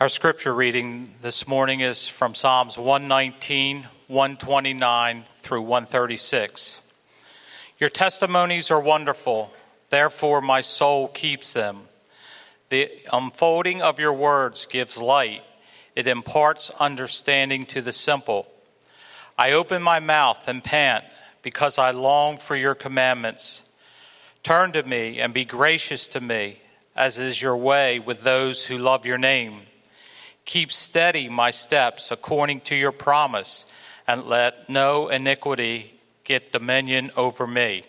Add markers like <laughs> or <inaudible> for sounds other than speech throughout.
Our scripture reading this morning is from Psalms 119, 129 through 136. Your testimonies are wonderful, therefore my soul keeps them. The unfolding of your words gives light, it imparts understanding to the simple. I open my mouth and pant because I long for your commandments. Turn to me and be gracious to me, as is your way with those who love your name. Keep steady my steps according to your promise, and let no iniquity get dominion over me.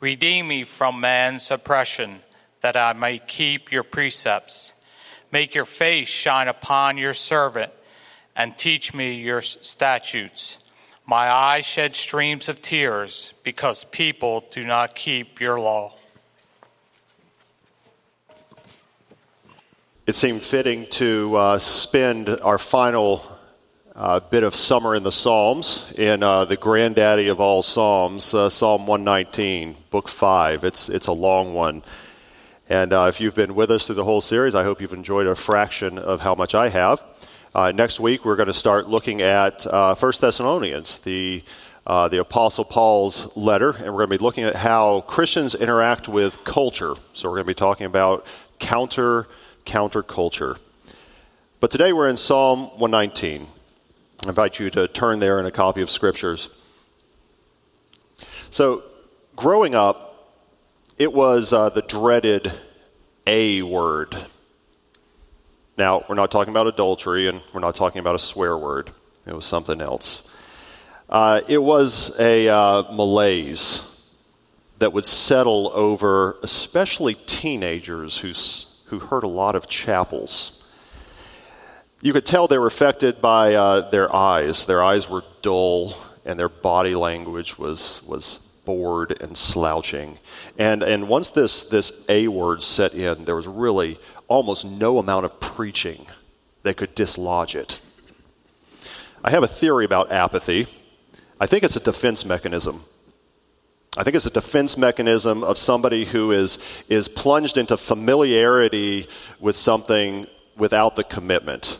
Redeem me from man's oppression, that I may keep your precepts. Make your face shine upon your servant, and teach me your statutes. My eyes shed streams of tears because people do not keep your law. It seemed fitting to uh, spend our final uh, bit of summer in the Psalms in uh, the granddaddy of all Psalms, uh, Psalm 119, Book 5. It's, it's a long one. And uh, if you've been with us through the whole series, I hope you've enjoyed a fraction of how much I have. Uh, next week, we're going to start looking at uh, 1 Thessalonians, the, the Apostle Paul's letter, and we're going to be looking at how Christians interact with culture. So we're going to be talking about counter counterculture. But today we're in Psalm 119. I invite you to turn there in a copy of Scriptures. So, growing up, it was uh, the dreaded A word. Now, we're not talking about adultery and we're not talking about a swear word, it was something else. Uh, it was a uh, malaise that would settle over especially teenagers who who heard a lot of chapels. You could tell they were affected by uh, their eyes. Their eyes were dull, and their body language was, was bored and slouching. And, and once this, this A word set in, there was really almost no amount of preaching that could dislodge it. I have a theory about apathy. I think it's a defense mechanism. I think it's a defense mechanism of somebody who is, is plunged into familiarity with something without the commitment.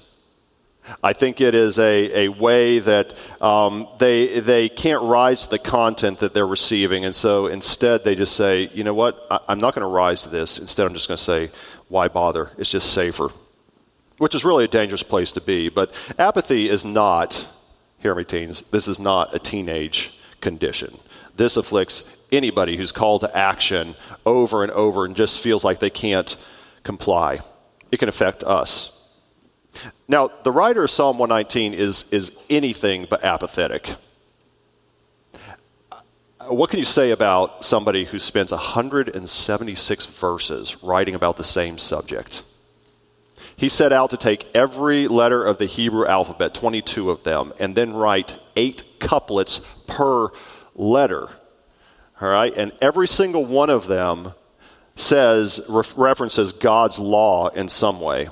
I think it is a, a way that um, they, they can't rise to the content that they're receiving. And so instead, they just say, you know what, I, I'm not going to rise to this. Instead, I'm just going to say, why bother? It's just safer. Which is really a dangerous place to be. But apathy is not, hear me, teens, this is not a teenage condition. This afflicts anybody who's called to action over and over and just feels like they can't comply. It can affect us. Now, the writer of Psalm 119 is, is anything but apathetic. Uh, what can you say about somebody who spends 176 verses writing about the same subject? He set out to take every letter of the Hebrew alphabet, 22 of them, and then write eight couplets per letter. All right? And every single one of them says, references God's law in some way.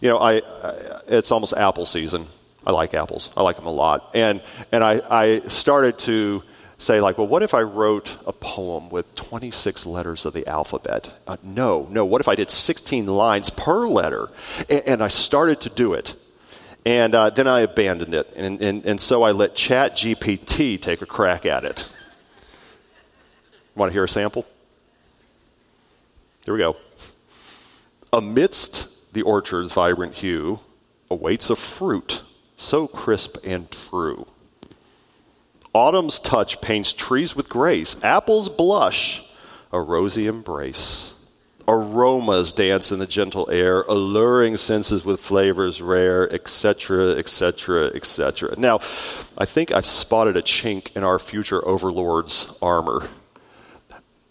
You know, I, I, it's almost apple season. I like apples. I like them a lot. And, and I, I started to say, like, well, what if I wrote a poem with 26 letters of the alphabet? Uh, no, no. What if I did 16 lines per letter? And, and I started to do it. And uh, then I abandoned it. And, and, and so I let ChatGPT take a crack at it. Want to hear a sample? Here we go. Amidst the orchard's vibrant hue awaits a fruit so crisp and true. Autumn's touch paints trees with grace. Apples blush, a rosy embrace. Aromas dance in the gentle air, alluring senses with flavors rare, etc., etc., etc. Now, I think I've spotted a chink in our future overlord's armor.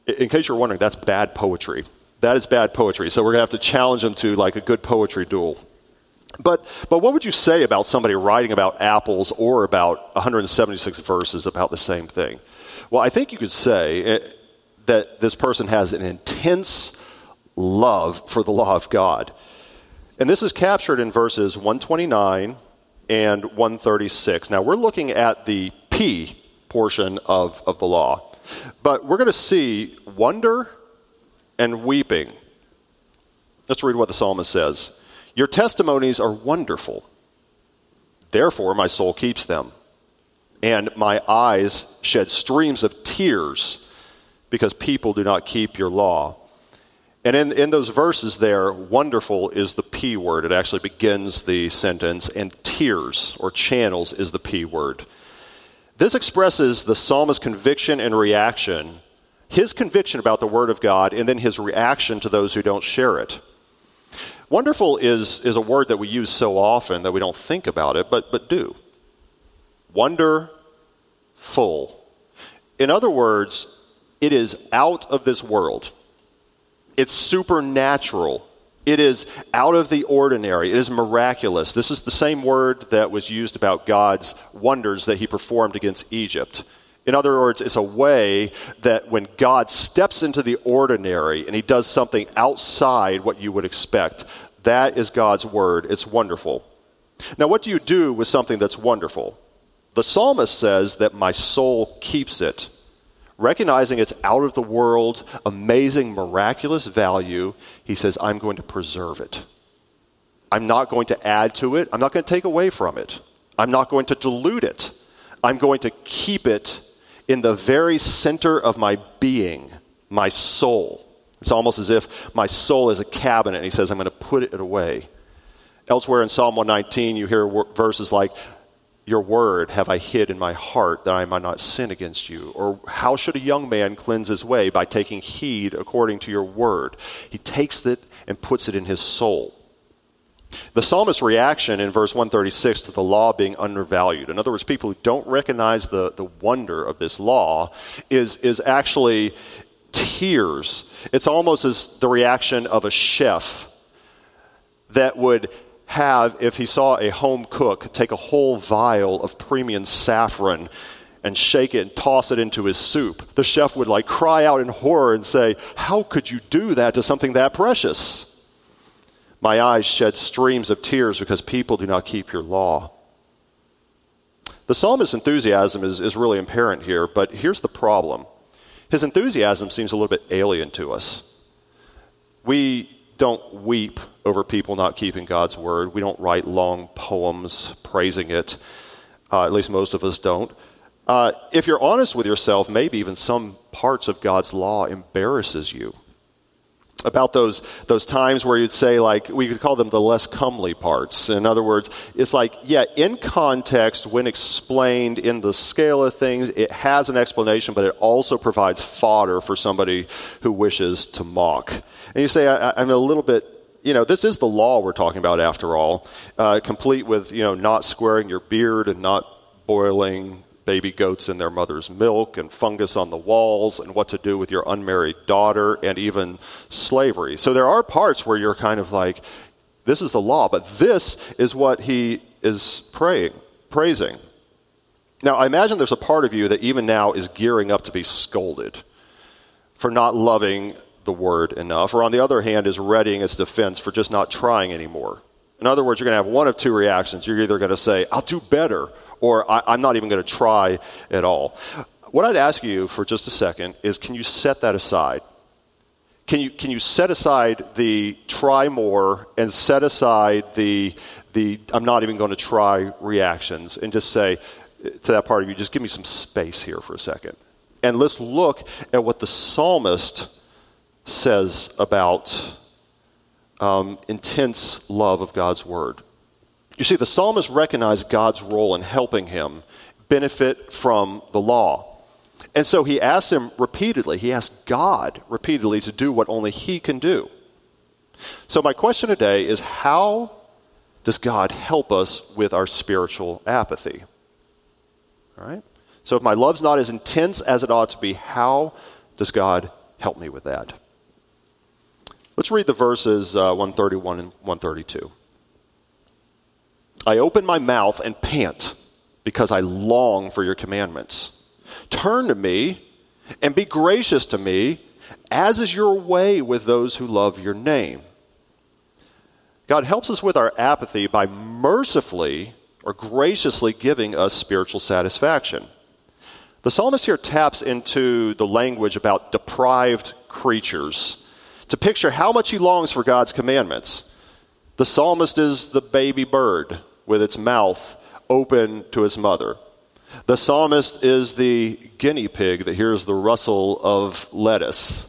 In case you're wondering, that's bad poetry. That is bad poetry. So we're going to have to challenge them to like a good poetry duel. But, but what would you say about somebody writing about apples or about 176 verses about the same thing? Well, I think you could say eh, that this person has an intense love for the law of God. And this is captured in verses 129 and 136. Now, we're looking at the P portion of, of the law, but we're going to see wonder and weeping. Let's read what the psalmist says. Your testimonies are wonderful. Therefore, my soul keeps them. And my eyes shed streams of tears because people do not keep your law. And in, in those verses there, wonderful is the P word. It actually begins the sentence, and tears or channels is the P word. This expresses the psalmist's conviction and reaction, his conviction about the Word of God, and then his reaction to those who don't share it. Wonderful is, is a word that we use so often that we don't think about it, but, but do. Wonderful. In other words, it is out of this world. It's supernatural. It is out of the ordinary. It is miraculous. This is the same word that was used about God's wonders that he performed against Egypt. In other words, it's a way that when God steps into the ordinary and he does something outside what you would expect, that is God's word. It's wonderful. Now, what do you do with something that's wonderful? The psalmist says that my soul keeps it recognizing its out of the world, amazing, miraculous value, he says, I'm going to preserve it. I'm not going to add to it. I'm not going to take away from it. I'm not going to dilute it. I'm going to keep it in the very center of my being, my soul. It's almost as if my soul is a cabinet, and he says, I'm going to put it away. Elsewhere in Psalm 119, you hear verses like, your word have I hid in my heart that I might not sin against you. Or how should a young man cleanse his way? By taking heed according to your word. He takes it and puts it in his soul. The psalmist's reaction in verse 136 to the law being undervalued, in other words, people who don't recognize the, the wonder of this law, is, is actually tears. It's almost as the reaction of a chef that would have if he saw a home cook take a whole vial of premium saffron and shake it and toss it into his soup. The chef would like cry out in horror and say, How could you do that to something that precious? My eyes shed streams of tears because people do not keep your law. The psalmist's enthusiasm is, is really apparent here, but here's the problem. His enthusiasm seems a little bit alien to us. We don't weep over people not keeping God's word. We don't write long poems praising it. Uh, at least most of us don't. Uh, if you're honest with yourself, maybe even some parts of God's law embarrasses you about those those times where you'd say like we could call them the less comely parts. In other words it's like yeah in context when explained in the scale of things it has an explanation but it also provides fodder for somebody who wishes to mock. And you say I, am a little bit you know this is the law we're talking about after all uh, complete with you know not squaring your beard and not boiling baby goats in their mother's milk and fungus on the walls and what to do with your unmarried daughter and even slavery. So there are parts where you're kind of like, this is the law, but this is what he is praying, praising. Now, I imagine there's a part of you that even now is gearing up to be scolded for not loving the word enough, or on the other hand, is readying its defense for just not trying anymore. In other words, you're going to have one of two reactions. You're either going to say, I'll do better, or I, am not even going to try at all. What I'd ask you for just a second is can you set that aside? Can you, can you set aside the try more and set aside the, the I'm not even going to try reactions and just say to that part of you, just give me some space here for a second. And let's look at what the psalmist says about um, intense love of God's word. You see, the psalmist recognized God's role in helping him benefit from the law. And so he asked him repeatedly, he asked God repeatedly to do what only he can do. So, my question today is how does God help us with our spiritual apathy? All right? So, if my love's not as intense as it ought to be, how does God help me with that? Let's read the verses uh, 131 and 132. I open my mouth and pant because I long for your commandments. Turn to me and be gracious to me, as is your way with those who love your name. God helps us with our apathy by mercifully or graciously giving us spiritual satisfaction. The psalmist here taps into the language about deprived creatures to picture how much he longs for God's commandments. The psalmist is the baby bird with its mouth open to its mother. The psalmist is the guinea pig that hears the rustle of lettuce.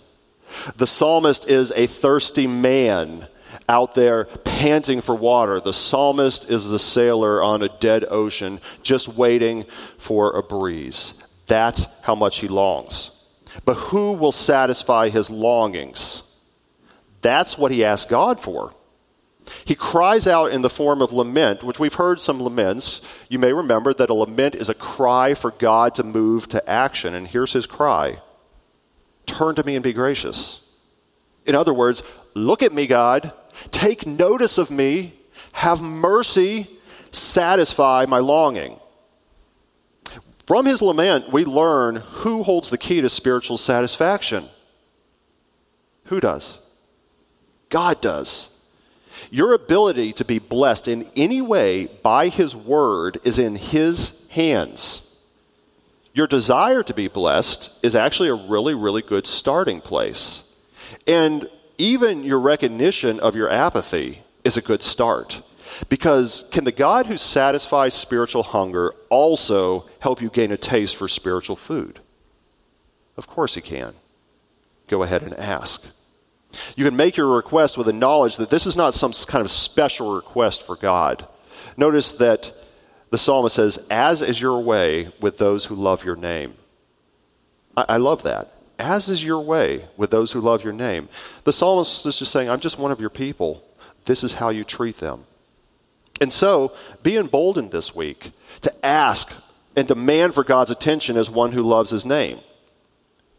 The psalmist is a thirsty man out there panting for water. The psalmist is the sailor on a dead ocean just waiting for a breeze. That's how much he longs. But who will satisfy his longings? That's what he asks God for. He cries out in the form of lament, which we've heard some laments. You may remember that a lament is a cry for God to move to action. And here's his cry Turn to me and be gracious. In other words, look at me, God. Take notice of me. Have mercy. Satisfy my longing. From his lament, we learn who holds the key to spiritual satisfaction. Who does? God does. Your ability to be blessed in any way by His Word is in His hands. Your desire to be blessed is actually a really, really good starting place. And even your recognition of your apathy is a good start. Because can the God who satisfies spiritual hunger also help you gain a taste for spiritual food? Of course, He can. Go ahead and ask. You can make your request with the knowledge that this is not some kind of special request for God. Notice that the psalmist says, As is your way with those who love your name. I, I love that. As is your way with those who love your name. The psalmist is just saying, I'm just one of your people. This is how you treat them. And so, be emboldened this week to ask and demand for God's attention as one who loves his name.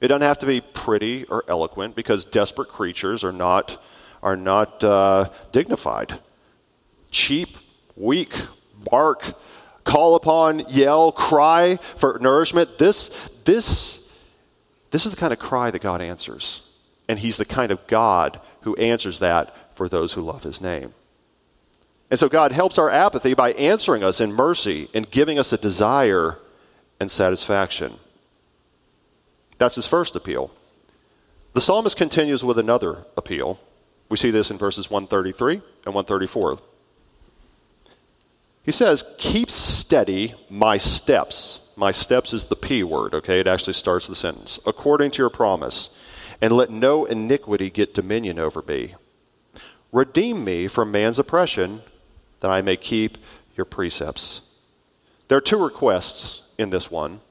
It doesn't have to be pretty or eloquent because desperate creatures are not, are not uh, dignified. Cheep, weak, bark, call upon, yell, cry for nourishment. This, this, this is the kind of cry that God answers. And He's the kind of God who answers that for those who love His name. And so God helps our apathy by answering us in mercy and giving us a desire and satisfaction. That's his first appeal. The psalmist continues with another appeal. We see this in verses 133 and 134. He says, Keep steady my steps. My steps is the P word, okay? It actually starts the sentence. According to your promise, and let no iniquity get dominion over me. Redeem me from man's oppression that I may keep your precepts. There are two requests in this one.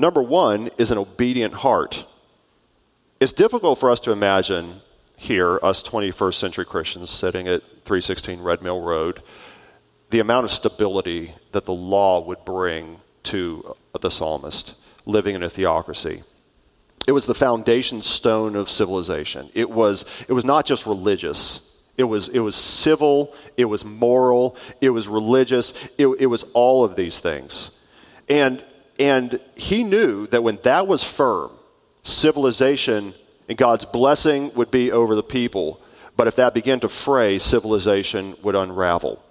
Number one is an obedient heart. It's difficult for us to imagine here, us 21st century Christians sitting at 316 Red Mill Road, the amount of stability that the law would bring to the psalmist living in a theocracy. It was the foundation stone of civilization. It was, it was not just religious, it was, it was civil, it was moral, it was religious, it, it was all of these things. And, and he knew that when that was firm, civilization and God's blessing would be over the people. But if that began to fray, civilization would unravel.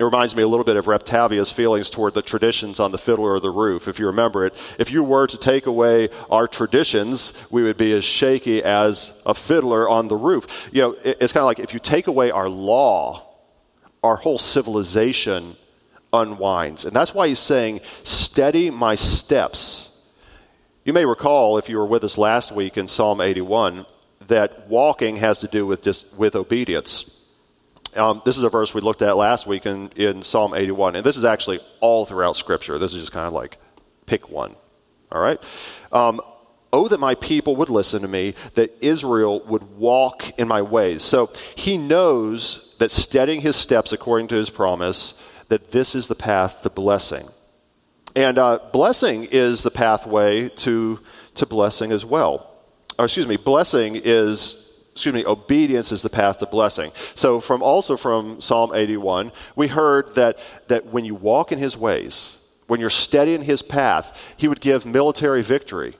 It reminds me a little bit of Reb Tevye's feelings toward the traditions on the fiddler of the roof. If you remember it, if you were to take away our traditions, we would be as shaky as a fiddler on the roof. You know, it's kind of like if you take away our law, our whole civilization unwinds. And that's why he's saying, Steady my steps. You may recall, if you were with us last week in Psalm 81, that walking has to do with, just, with obedience. Um, this is a verse we looked at last week in, in Psalm 81, and this is actually all throughout Scripture. This is just kind of like pick one. All right? Um, oh, that my people would listen to me, that Israel would walk in my ways. So he knows that steadying his steps according to his promise, that this is the path to blessing. And uh, blessing is the pathway to, to blessing as well. Or, excuse me, blessing is excuse me, obedience is the path to blessing. So from also from Psalm 81, we heard that, that when you walk in his ways, when you're steady in his path, he would give military victory.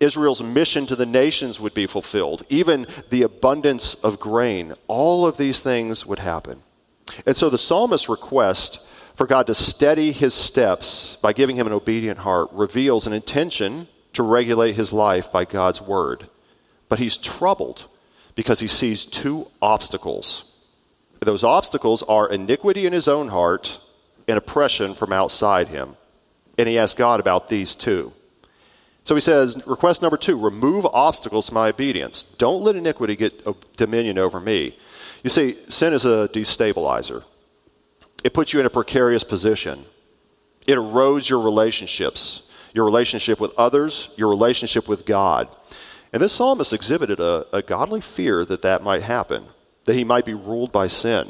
Israel's mission to the nations would be fulfilled. Even the abundance of grain, all of these things would happen. And so the psalmist's request for God to steady his steps by giving him an obedient heart reveals an intention to regulate his life by God's word. But he's troubled because he sees two obstacles. Those obstacles are iniquity in his own heart and oppression from outside him. And he asks God about these two. So he says, request number two remove obstacles to my obedience. Don't let iniquity get dominion over me. You see, sin is a destabilizer, it puts you in a precarious position, it erodes your relationships, your relationship with others, your relationship with God. And this psalmist exhibited a, a godly fear that that might happen, that he might be ruled by sin.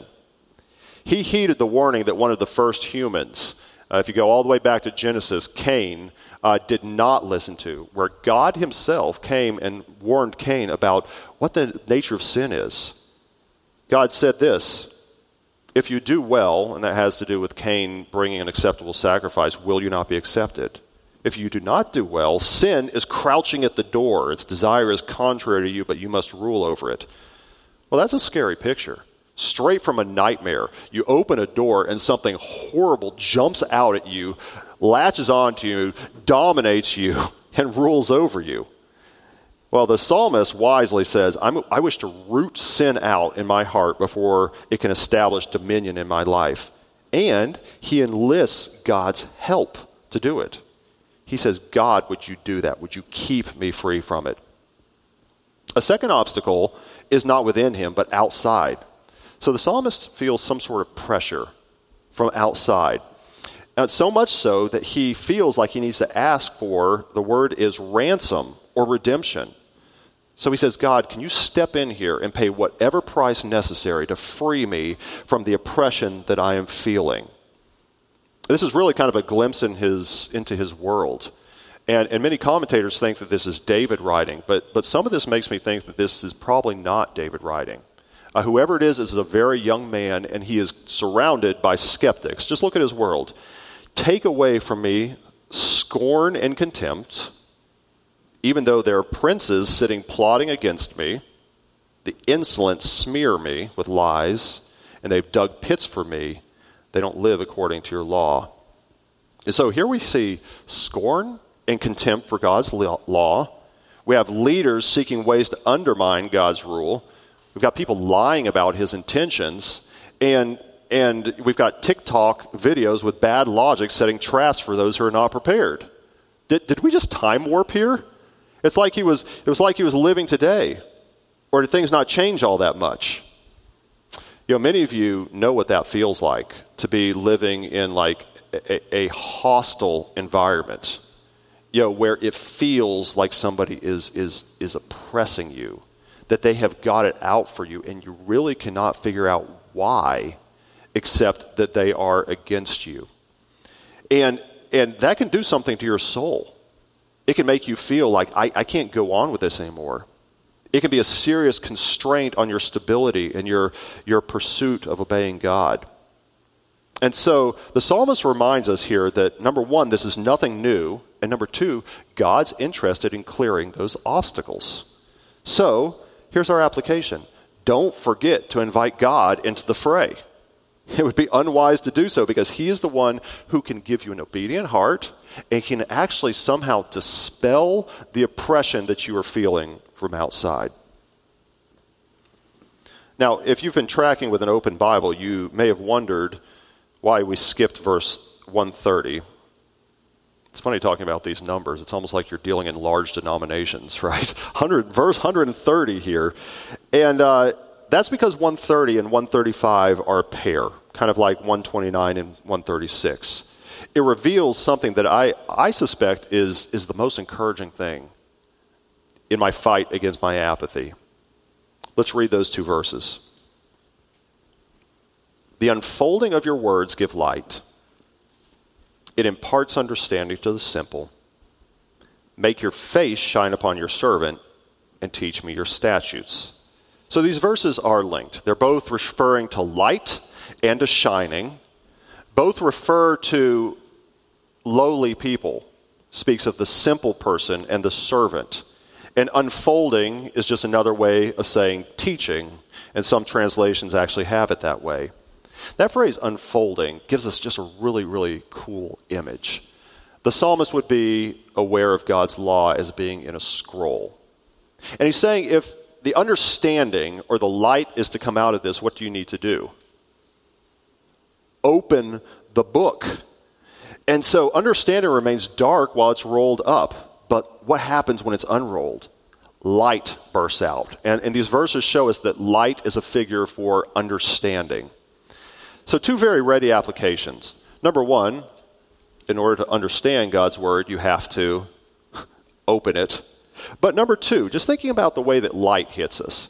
He heeded the warning that one of the first humans, uh, if you go all the way back to Genesis, Cain, uh, did not listen to, where God himself came and warned Cain about what the nature of sin is. God said this If you do well, and that has to do with Cain bringing an acceptable sacrifice, will you not be accepted? If you do not do well, sin is crouching at the door. Its desire is contrary to you, but you must rule over it. Well, that's a scary picture. Straight from a nightmare. You open a door and something horrible jumps out at you, latches onto you, dominates you, <laughs> and rules over you. Well, the psalmist wisely says, i wish to root sin out in my heart before it can establish dominion in my life. And he enlists God's help to do it. He says, God, would you do that? Would you keep me free from it? A second obstacle is not within him, but outside. So the psalmist feels some sort of pressure from outside. And so much so that he feels like he needs to ask for the word is ransom or redemption. So he says, God, can you step in here and pay whatever price necessary to free me from the oppression that I am feeling? This is really kind of a glimpse in his, into his world. And, and many commentators think that this is David writing, but, but some of this makes me think that this is probably not David writing. Uh, whoever it is is a very young man, and he is surrounded by skeptics. Just look at his world. Take away from me scorn and contempt, even though there are princes sitting plotting against me. The insolent smear me with lies, and they've dug pits for me. They don't live according to your law. And so here we see scorn and contempt for God's law. We have leaders seeking ways to undermine God's rule. We've got people lying about his intentions. And and we've got TikTok videos with bad logic setting traps for those who are not prepared. Did, did we just time warp here? It's like he was, it was like he was living today. Or did things not change all that much? You know, many of you know what that feels like to be living in like a, a hostile environment, you know, where it feels like somebody is, is, is oppressing you, that they have got it out for you, and you really cannot figure out why except that they are against you. And, and that can do something to your soul. It can make you feel like, I, I can't go on with this anymore. It can be a serious constraint on your stability and your, your pursuit of obeying God. And so the psalmist reminds us here that number one, this is nothing new. And number two, God's interested in clearing those obstacles. So here's our application don't forget to invite God into the fray. It would be unwise to do so because He is the one who can give you an obedient heart and can actually somehow dispel the oppression that you are feeling from outside. Now, if you've been tracking with an open Bible, you may have wondered why we skipped verse 130. It's funny talking about these numbers. It's almost like you're dealing in large denominations, <laughs> right? 100, verse 130 here. And uh, that's because 130 and 135 are a pair, kind of like 129 and 136. It reveals something that I, I suspect is, is the most encouraging thing in my fight against my apathy. Let's read those two verses. The unfolding of your words give light. It imparts understanding to the simple. Make your face shine upon your servant and teach me your statutes. So these verses are linked. They're both referring to light and to shining. Both refer to lowly people, speaks of the simple person and the servant. And unfolding is just another way of saying teaching, and some translations actually have it that way. That phrase unfolding gives us just a really, really cool image. The psalmist would be aware of God's law as being in a scroll. And he's saying if the understanding or the light is to come out of this, what do you need to do? Open the book. And so understanding remains dark while it's rolled up. But what happens when it's unrolled? Light bursts out. And, and these verses show us that light is a figure for understanding. So, two very ready applications. Number one, in order to understand God's word, you have to <laughs> open it. But number two, just thinking about the way that light hits us,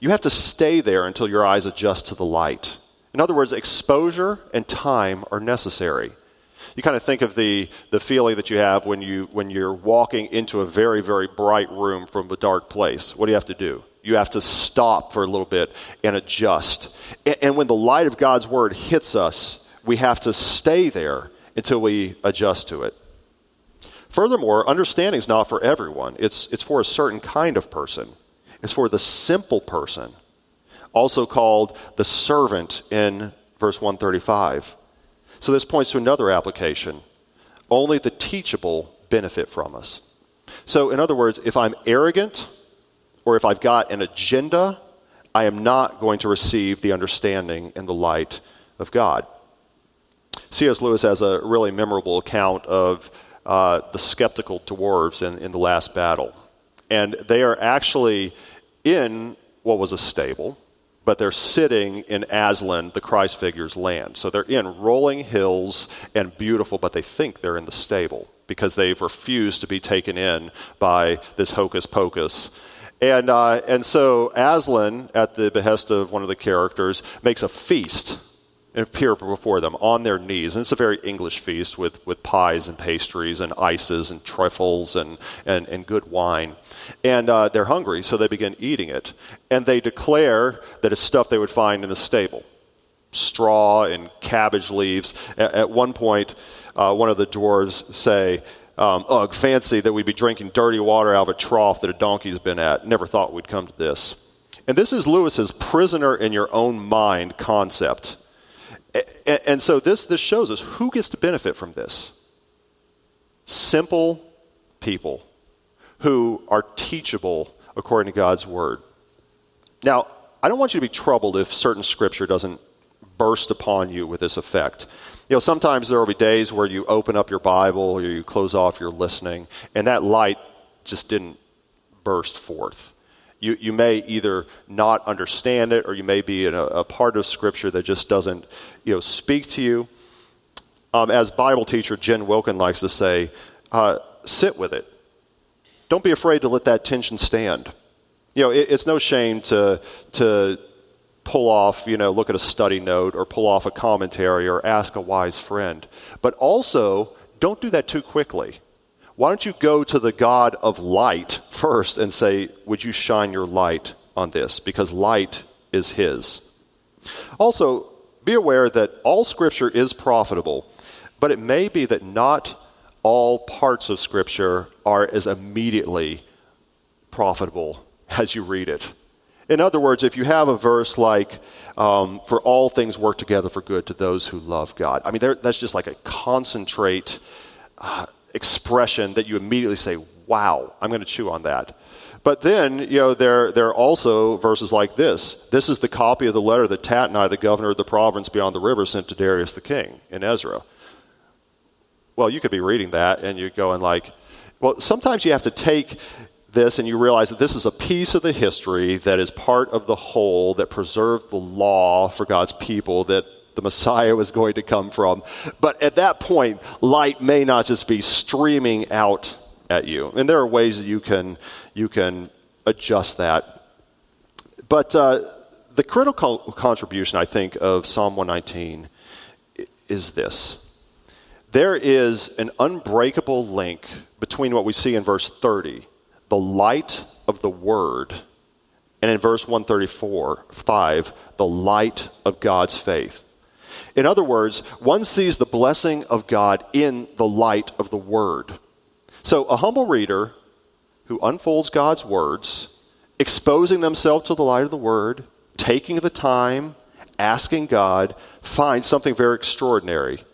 you have to stay there until your eyes adjust to the light. In other words, exposure and time are necessary. You kind of think of the, the feeling that you have when, you, when you're walking into a very, very bright room from a dark place. What do you have to do? You have to stop for a little bit and adjust. And, and when the light of God's word hits us, we have to stay there until we adjust to it. Furthermore, understanding is not for everyone, it's, it's for a certain kind of person. It's for the simple person, also called the servant in verse 135. So this points to another application. Only the teachable benefit from us. So, in other words, if I'm arrogant or if I've got an agenda, I am not going to receive the understanding and the light of God. C.S. Lewis has a really memorable account of uh, the skeptical dwarves in, in the last battle. And they are actually in what was a stable, but they're sitting in Aslan, the Christ figure's land. So they're in rolling hills and beautiful, but they think they're in the stable because they've refused to be taken in by this hocus pocus. And, uh, and so Aslan, at the behest of one of the characters, makes a feast appear before them on their knees. And it's a very English feast with, with pies and pastries and ices and trifles and, and, and good wine. And uh, they're hungry, so they begin eating it. And they declare that it's stuff they would find in a stable straw and cabbage leaves. At, at one point, uh, one of the dwarves say, um, Ugh, fancy that we'd be drinking dirty water out of a trough that a donkey's been at. Never thought we'd come to this. And this is Lewis's prisoner in your own mind concept. And so this, this shows us who gets to benefit from this. Simple people who are teachable according to God's word. Now, I don't want you to be troubled if certain scripture doesn't burst upon you with this effect. You know, sometimes there will be days where you open up your Bible or you close off your listening, and that light just didn't burst forth you, you may either not understand it or you may be in a, a part of Scripture that just doesn't you know, speak to you. Um, as Bible teacher Jen Wilkin likes to say, uh, sit with it. Don't be afraid to let that tension stand. You know, it, it's no shame to, to pull off, you know, look at a study note or pull off a commentary or ask a wise friend. But also, don't do that too quickly. Why don't you go to the God of light first and say, Would you shine your light on this? Because light is His. Also, be aware that all Scripture is profitable, but it may be that not all parts of Scripture are as immediately profitable as you read it. In other words, if you have a verse like, um, for all things work together for good to those who love God, I mean, that's just like a concentrate. Uh, expression that you immediately say, wow, I'm going to chew on that. But then, you know, there, there are also verses like this. This is the copy of the letter that Tatnai, the governor of the province beyond the river, sent to Darius the king in Ezra. Well, you could be reading that and you're going like, well, sometimes you have to take this and you realize that this is a piece of the history that is part of the whole that preserved the law for God's people that the Messiah was going to come from. But at that point, light may not just be streaming out at you. And there are ways that you can, you can adjust that. But uh, the critical contribution, I think, of Psalm 119 is this there is an unbreakable link between what we see in verse 30, the light of the Word, and in verse 134, 5, the light of God's faith. In other words, one sees the blessing of God in the light of the Word. So, a humble reader who unfolds God's words, exposing themselves to the light of the Word, taking the time, asking God, finds something very extraordinary.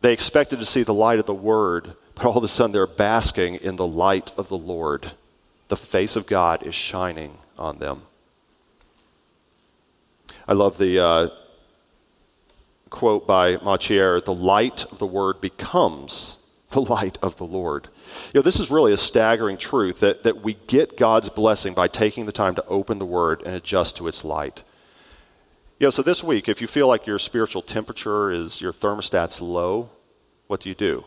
They expected to see the light of the Word, but all of a sudden they're basking in the light of the Lord. The face of God is shining on them. I love the uh, quote by Motyer the light of the word becomes the light of the Lord. You know, this is really a staggering truth that, that we get God's blessing by taking the time to open the word and adjust to its light. You know, so this week, if you feel like your spiritual temperature is, your thermostat's low, what do you do?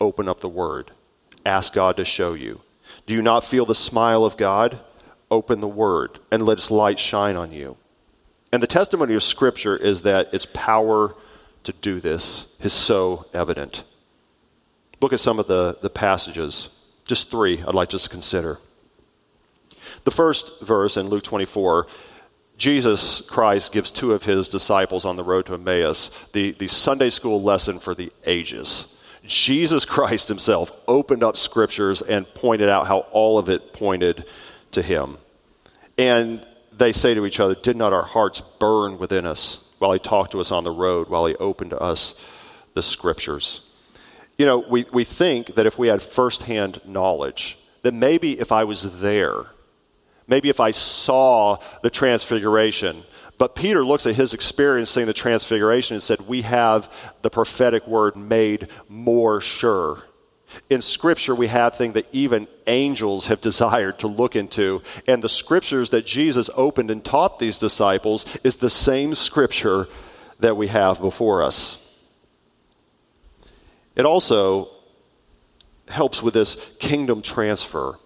Open up the Word. Ask God to show you. Do you not feel the smile of God? Open the Word and let its light shine on you. And the testimony of Scripture is that its power to do this is so evident. Look at some of the, the passages. Just three I'd like us to consider. The first verse in Luke 24 Jesus Christ gives two of his disciples on the road to Emmaus the, the Sunday school lesson for the ages. Jesus Christ himself opened up scriptures and pointed out how all of it pointed to him. And they say to each other, Did not our hearts burn within us while he talked to us on the road, while he opened to us the scriptures? You know, we, we think that if we had firsthand knowledge, that maybe if I was there, maybe if I saw the transfiguration. But Peter looks at his experience seeing the transfiguration and said, We have the prophetic word made more sure. In Scripture, we have things that even angels have <laughs> desired to look into. And the Scriptures that Jesus opened and taught these disciples is the same Scripture that we have before us. It also helps with this kingdom transfer.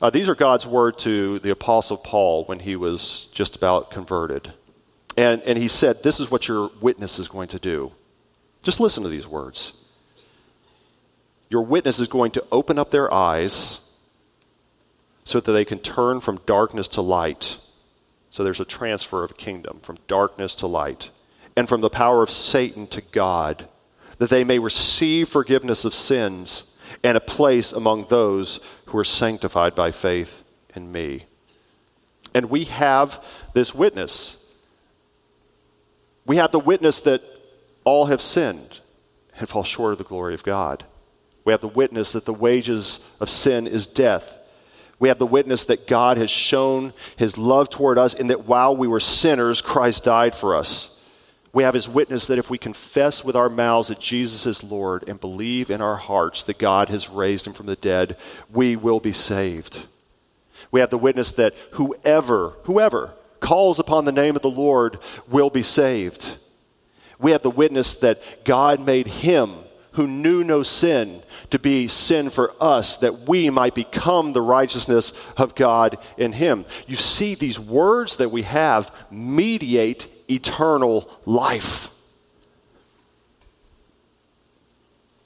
Uh, these are God's word to the Apostle Paul when he was just about converted. And, and he said, This is what your witness is going to do. Just listen to these words. Your witness is going to open up their eyes so that they can turn from darkness to light. So there's a transfer of kingdom from darkness to light, and from the power of Satan to God, that they may receive forgiveness of sins and a place among those who are sanctified by faith in me. And we have this witness. We have the witness that all have sinned and fall short of the glory of God. We have the witness that the wages of sin is death. We have the witness that God has shown his love toward us and that while we were sinners, Christ died for us we have his witness that if we confess with our mouths that Jesus is Lord and believe in our hearts that God has raised him from the dead, we will be saved. We have the witness that whoever, whoever calls upon the name of the Lord will be saved. We have the witness that God made him who knew no sin to be sin for us that we might become the righteousness of God in him. You see, these words that we have mediate eternal life.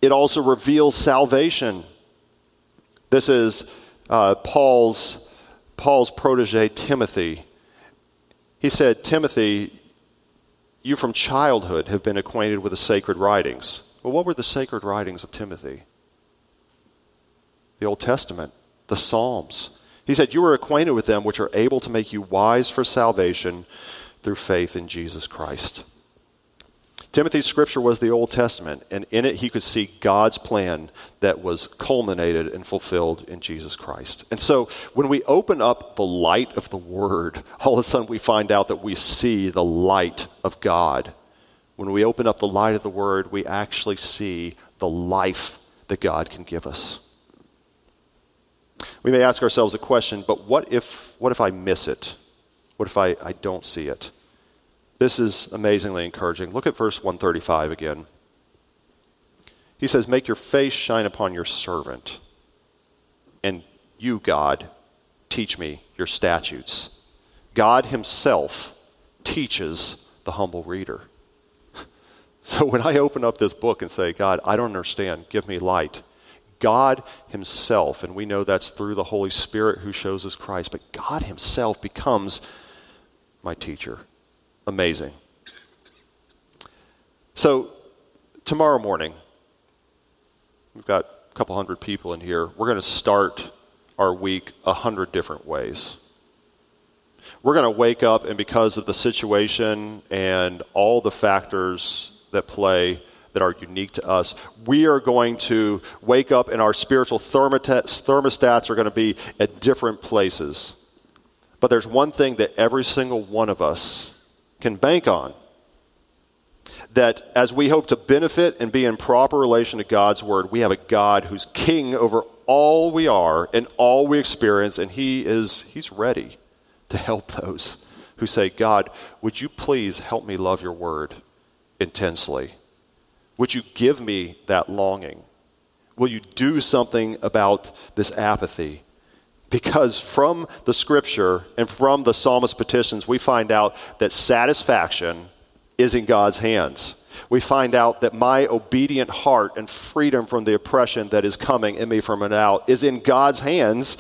It also reveals salvation. This is uh, Paul's, Paul's protege, Timothy. He said, Timothy, you from childhood have been acquainted with the sacred writings. Well, what were the sacred writings of Timothy? The Old Testament, the Psalms. He said, You are acquainted with them, which are able to make you wise for salvation through faith in Jesus Christ. Timothy's scripture was the Old Testament, and in it he could see God's plan that was culminated and fulfilled in Jesus Christ. And so when we open up the light of the Word, <laughs> all of a sudden we find out that we see the light of God. When we open up the light of the Word, we actually see the life that God can give us. We may ask ourselves a question, but what if, what if I miss it? What if I, I don't see it? This is amazingly encouraging. Look at verse 135 again. He says, Make your face shine upon your servant, and you, God, teach me your statutes. God Himself teaches the humble reader. <laughs> So when I open up this book and say, God, I don't understand, give me light, God Himself, and we know that's through the Holy Spirit who shows us Christ, but God Himself becomes my teacher. Amazing. So, tomorrow morning, we've got a couple hundred people in here. We're going to start our week a hundred different ways. We're going to wake up, and because of the situation and all the factors that play that are unique to us, we are going to wake up, and our spiritual thermostats are going to be at different places. But there's one thing that every single one of us can bank on. That as we hope to benefit and be in proper relation to God's Word, we have a God who's king over all we are and all we experience, and He is He's ready to help those who say, God, would you please help me love your Word intensely? Would you give me that longing? Will you do something about this apathy? Because from the scripture and from the psalmist petitions, we find out that satisfaction is in God's hands. We find out that my obedient heart and freedom from the oppression that is coming in me from an out is in God's hands.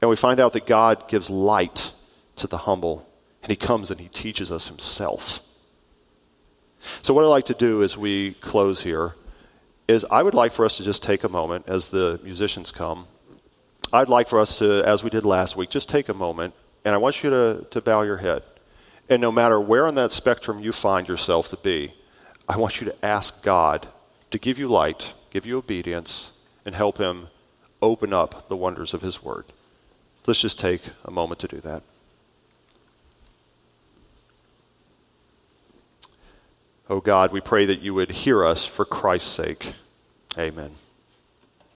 And we find out that God gives light to the humble. And He comes and He teaches us Himself. So, what I'd like to do as we close here is I would like for us to just take a moment as the musicians come. I'd like for us to, as we did last week, just take a moment and I want you to, to bow your head. And no matter where on that spectrum you find yourself to be, I want you to ask God to give you light, give you obedience, and help Him open up the wonders of His Word. Let's just take a moment to do that. Oh God, we pray that you would hear us for Christ's sake. Amen.